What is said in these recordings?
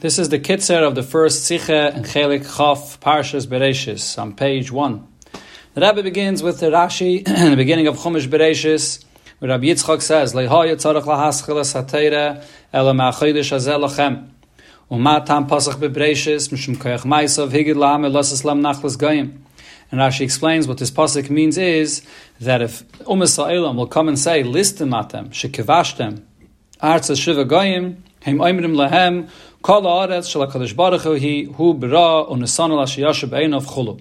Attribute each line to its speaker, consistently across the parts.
Speaker 1: This is the kitzer of the first Sicha and Chelik Chof Parshas Bereshis on page one. The Rebbe begins with the Rashi in the beginning of Chumash Bereshis, where Rabbi Yitzchak says, "Lehoya tzarich lahaschil satira ela ma'achidish hazel lachem." Uma pasach bebereshis mishum koyach ma'asav higid la'am elosas lam nachlas goyim. And Rashi explains what this pasuk means is that if Umas Elam will come and say, "Listim atem shekivashtem arza shiva goyim heim oimrim lahem kol haaretz shel Hakadosh Baruch Hu hu bera unesan al ashiyashu be'enov chulu."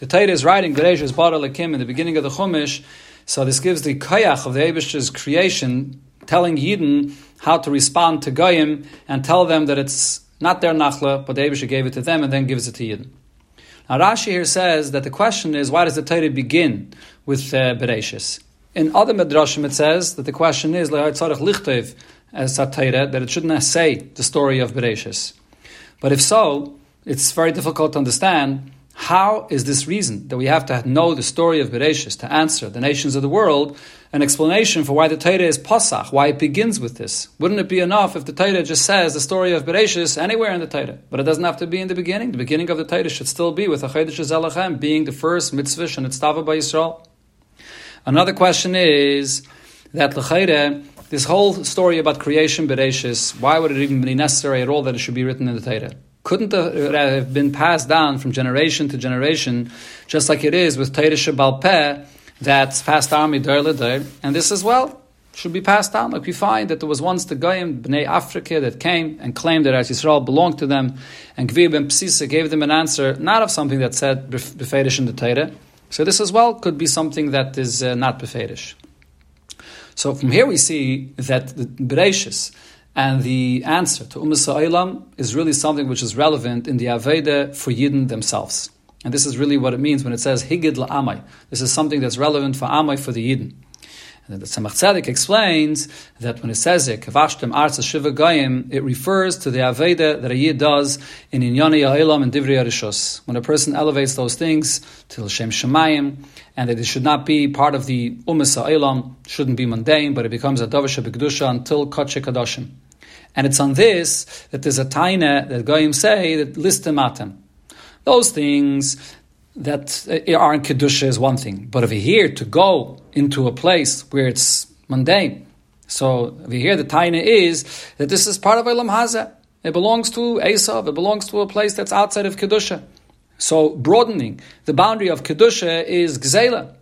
Speaker 1: The Torah is writing Bereshis Bara Lakim in the beginning of the Chumash, so this gives the kayach of the Abish's creation, telling Yidden how to respond to Goyim and tell them that it's not their nachla, but the gave it to them and then gives it to Yidden. Now Rashi here says that the question is, why does the Torah begin with uh, Bereshis? In other Midrashim it says that the question is, as that it shouldn't say the story of Bereshis. But if so, it's very difficult to understand how is this reason that we have to know the story of Bereshis to answer the nations of the world an explanation for why the Torah is Pasach, why it begins with this? Wouldn't it be enough if the Torah just says the story of Bereshis anywhere in the Torah? But it doesn't have to be in the beginning. The beginning of the Torah should still be with Achedesh Zelachem being the first mitzvah and it's by Yisrael. Another question is that L'chayre, this whole story about creation Bereshis, why would it even be necessary at all that it should be written in the Torah? couldn't it have been passed down from generation to generation, just like it is with Torah Shabbal Peh, that's passed down midar and this as well should be passed down. Like we find that there was once the Goyim Bnei Africa that came and claimed that Eretz Yisrael belonged to them, and Gvir ben Psisa gave them an answer not of something that said befedish in the Torah. So this as well could be something that is uh, not befedish. So from here we see that the Bereshis and the answer to Umm Sa'ilam is really something which is relevant in the Aveda for Yidden themselves. And this is really what it means when it says Higid la'amai. This is something that's relevant for Amai, for the Yidden. And the Tzemach Tzedek explains that when it says it, Kavashtem Arza Shiva Goyim, it refers to the Aveda that a Yid does in Inyani Ya'ilam and Divri Arishos. When a person elevates those things to L'Shem Shemayim, and that it should not be part of the Umas Ha'ilam, shouldn't be mundane, but it becomes a Davish B'Kedusha until Kotche Kadoshim. And it's on this that there's a taina that Goyim say that listematem. Those things that are in Kedusha is one thing. But over here, to go into a place where it's mundane, so over here the taina is that this is part of Elam Haza. It belongs to Esav, it belongs to a place that's outside of Kedusha. So broadening the boundary of Kedusha is Gzela.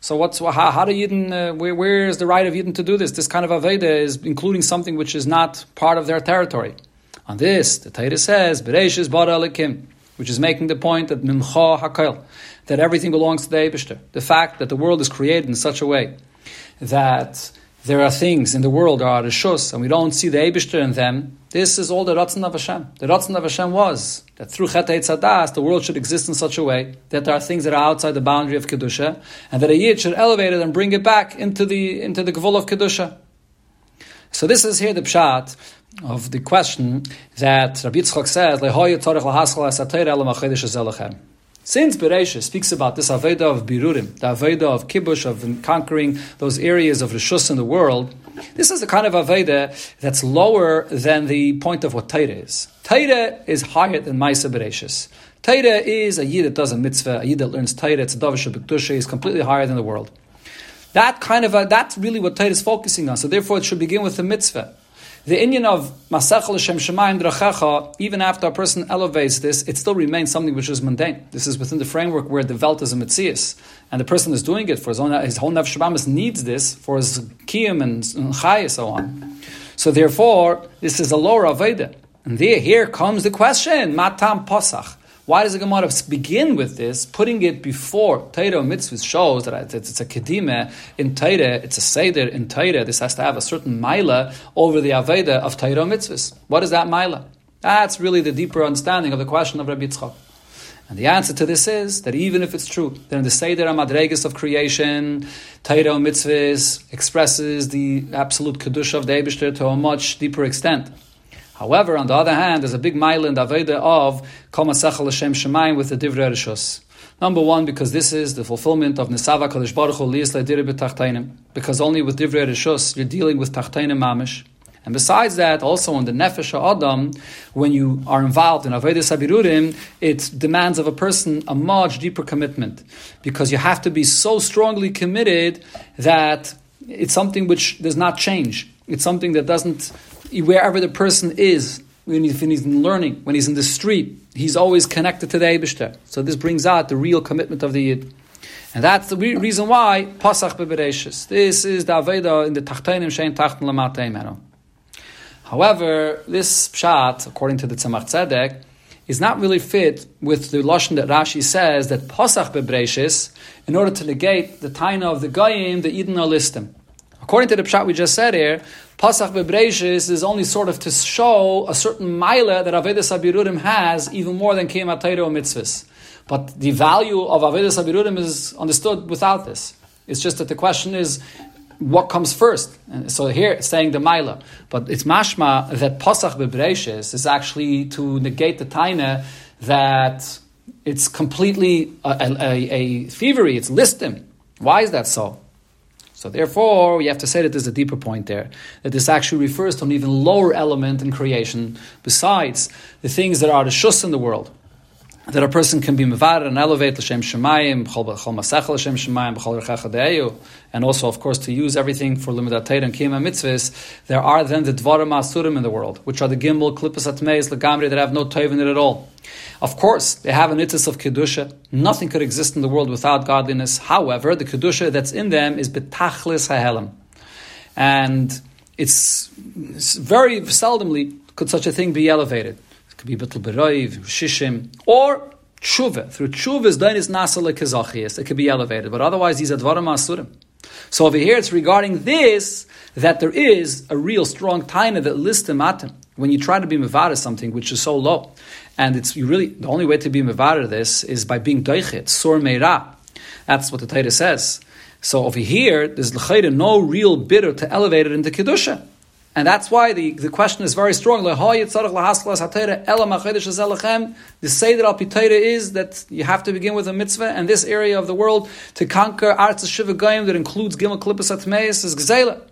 Speaker 1: So what's how, how do Yidden, uh, where, where is the right of Yidden to do this? This kind of Aveda is including something which is not part of their territory. On this, the Torah says, Bereshis bara alikim, which is making the point that Mimcha Hakal, that everything belongs to the Eibishter. The fact that the world is created in such a way that there are things in the world that are Rishus, and we don't see the Eibishter in them, this is all the Ratzon of Hashem. The Ratzon of Hashem was that through Chet Tzadas, the world should exist in such a way that there are things that are outside the boundary of Kedusha, and that a Yid should elevate it and bring it back into the, into the Gevul of Kedusha. So this is here the Pshat of the question that Rabbi Yitzchak says, since Bereisha speaks about this Aveda of Birurim, the Aveda of Kibush, of conquering those areas of Rishus in the world, this is the kind of Aveda that's lower than the point of what Taira is. Taira is higher than Maisa Bereishis. Taira is a Yid that does a mitzvah, a Yid that learns Taira, it's a Davish B'Kedusha, is completely higher than the world. That kind of, a, that's really what Taira is focusing on, so therefore it should begin with the mitzvah. The Indian of Masech L'Shem Shemayim Drachecha, even after a person elevates this, it still remains something which is mundane. This is within the framework where the Welt is a Metzias, and the person is doing it for his own, his whole Nefesh Shabamas needs this for his Kiyam and, and Chai and so on. So therefore, this is a lower Aveda. And there, here comes the question, Matam Posach. Why does the Gemara begin with this, putting it before Torah mitzvahs shows that it's a kedime in Torah, it's a seder in Torah. This has to have a certain mila over the aveda of Torah mitzvahs. What is that mila? That's really the deeper understanding of the question of Rabbi Yitzchak. And the answer to this is that even if it's true, that in the Seder Amadregas of creation, Torah mitzvahs expresses the absolute Kedusha of the Eibishter to a much deeper extent. However, on the other hand, there's a big mile in the Aveda of Kol Masechel Hashem Shemayim with the Divrei Rishos. Number one, because this is the fulfillment of Nesava Kadosh Baruch Hu. Because only with Divrei Rishos you're dealing with Tachtainim Mamish. And besides that, also in the Nefesh Adam, when you are involved in Avodah Sabirurim, it demands of a person a much deeper commitment. Because you have to be so strongly committed that it's something which does not change. It's something that doesn't, wherever the person is, when he's, in learning, when he's in the street, he's always connected to the Eibishter. So this brings out the real commitment of the Yid. And that's the re- reason why Pasach Bebereshis. This is the Aveda in the Tachtenim Shein Tachten Lamatei However, this pshat, according to the Tzemach Tzedek, is not really fit with the lashon that Rashi says that Pasach Bebereshis, in order to negate the taina of the Goyim, the Eden are listim. According to the pshat we just said here, Pasach Bebreshis is only sort of to show a certain mila that Avedis Abirurim has even more than Kiyam or mitzvahs. But the value of Avedis Abirurim is understood without this. It's just that the question is, what comes first? And so here it's saying the Mila. But it's mashma that Pasach Bebreshis is actually to negate the taina that it's completely a, a, a thievery, it's listim. Why is that so? So therefore, we have to say that there's a deeper point there, that this actually refers to an even lower element in creation, besides the things that are the shus in the world. That a person can be mevar and elevate l'shem shemayim, b'chol masech l'shem shemayim, b'chol rechacha and also, of course, to use everything for limidat and kima mitzvahs. There are then the dvarim asurim in the world, which are the gimbal, klippas atmeis, legamri, that have no toiv in it at all. Of course, they have an itis of kedusha. Nothing could exist in the world without godliness. However, the kedusha that's in them is betachlis hahelim, and it's, it's, very seldomly could such a thing be elevated. Could be bittul beroiv, shishim, or tshuva. Through tshuva's dainis nasa lekezachias, it could be elevated. But otherwise, these are asurim. So over here, it's regarding this that there is a real strong taina that lists the matim when you try to be mevada something which is so low, and it's you really the only way to be mevada this is by being doichet sur meira. That's what the Torah says. So over here, there's l'chayda no real bitter to elevate it into kedusha. And that's why the, the question is very strong. The Seder al is that you have to begin with a mitzvah, and this area of the world to conquer Arts Shiva that includes Gimel Klippas Atmeis is Gzela.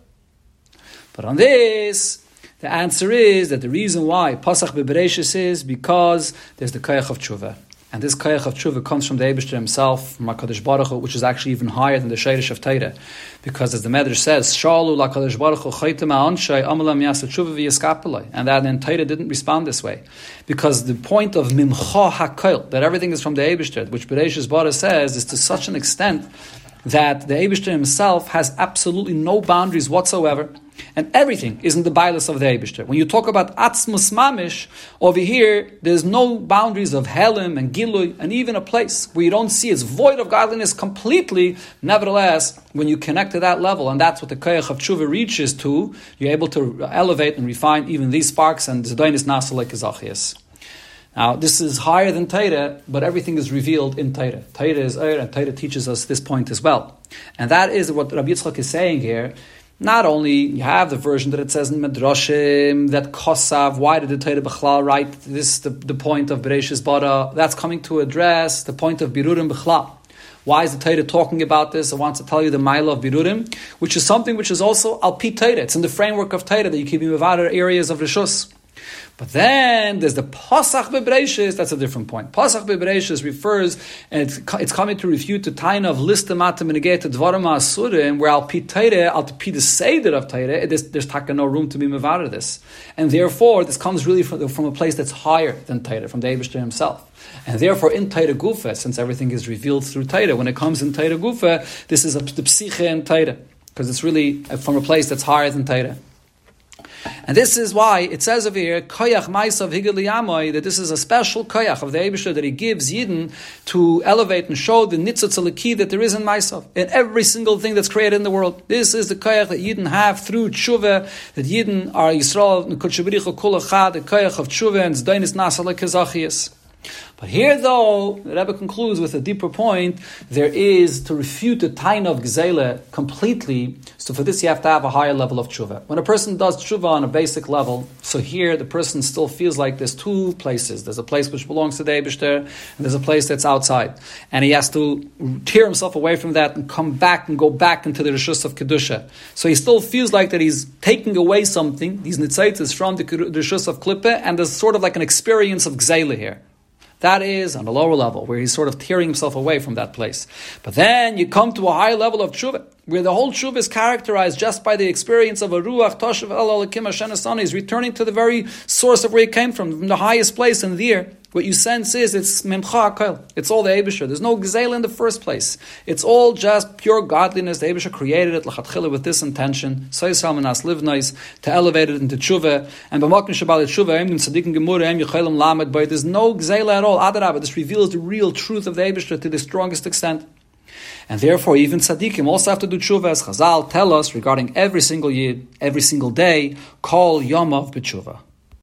Speaker 1: But on this, the answer is that the reason why Pasach Bebereshis is because there's the Kayach of Tshuva. And this Kayach of Tshuva comes from the Abishter himself, from HaKadosh Baruch Hu, which is actually even higher than the Shadish of Teira. Because as the Medrash says, Shalu LaKadosh Baruch Hu chaytem ha'anshay amalam yasa Tshuva. And that in Teira didn't respond this way. Because the point of Mimcha HaKoil, that everything is from the Abishter, which Bereshis Bara says, is to such an extent that the Abishter himself has absolutely no boundaries whatsoever and everything is in the bias of the Eibishter. When you talk about Atzmus Mamish, over here, there's no boundaries of Helim and Gilui, and even a place where you don't see it's void of godliness completely. Nevertheless, when you connect to that level, and that's what the Koyach of Tshuva reaches to, you're able to elevate and refine even these sparks, and Zedonis Nasalek Zachias. Now, this is higher than Taita, but everything is revealed in Taita. Taita is Eir, and Taita teaches us this point as well. And that is what Rabbi Yitzchak is saying here, not only you have the version that it says in Medrashim that Kosav, why did the Torah Bechlal write this the, the point of Bereshis Bara? That's coming to address the point of Birurim Bechlal. Why is the Torah talking about this? I want to tell you the mile of Birurim, which is something which is also Al Pi Torah. It's in the framework of Torah that you keep in areas of Rishus. But then there's the Pasach Bebreishis, that's a different point. Pasach Bebreishis refers, and it's, it's, coming to refute the Taina of Listamatim and Negeta Dvarama Asurim, where Al Pi Teire, Al Pi the Seder of Teire, there's, there's taka no room to be Mavara this. And therefore, this comes really from, from a place that's higher than Teire, from the Abishter himself. And therefore, in Taita Gufa, since everything is revealed through Taita, when it comes in Taita Gufa, this is a, the Psiche in Taita, because it's really uh, from a place that's higher than Taita. And this is why it says over here, koyach maisav higeliyamoy, that this is a special koyach of the Abishah that he gives Yidden to elevate and show the nitzatzalaki that there is in maisav, in every single thing that's created in the world. This is the koyach that Yidden have through tshuva, that Yidden are Yisrael, kutshabiricha kulachad, the koyach of tshuva, and zdainis nasala kazachias. But here, though, the Rebbe concludes with a deeper point. There is to refute the tain of gzele completely. So for this, you have to have a higher level of tshuva. When a person does tshuva on a basic level, so here the person still feels like there's two places. There's a place which belongs to the Eibishter, and there's a place that's outside, and he has to tear himself away from that and come back and go back into the rishus of kedusha. So he still feels like that he's taking away something. These nitzaitis from the rishus of klippe, and there's sort of like an experience of gzele here. That is on a lower level, where he's sort of tearing himself away from that place. But then you come to a high level of tshuva, where the whole tshuva is characterized just by the experience of a ruach toshav el alakim Hashem is returning to the very source of where it came from, from the highest place in the year. What you sense is it's memcha. It's all the Abisha. There's no gzeil in the first place. It's all just pure godliness. The Abisha created it lachatchila with this intention. Soyisam and live nice to elevate it into tshuva. And b'makim shabal tshuva em tzadikim gemur em yichelim lamed. But there's no gzeil at all. Adarabah. This reveals the real truth of the Abisha to the strongest extent. And therefore, even tzaddikim also have to do tshuva, as Chazal tell us regarding every single yid, every single day, call Yom of b'tshuva.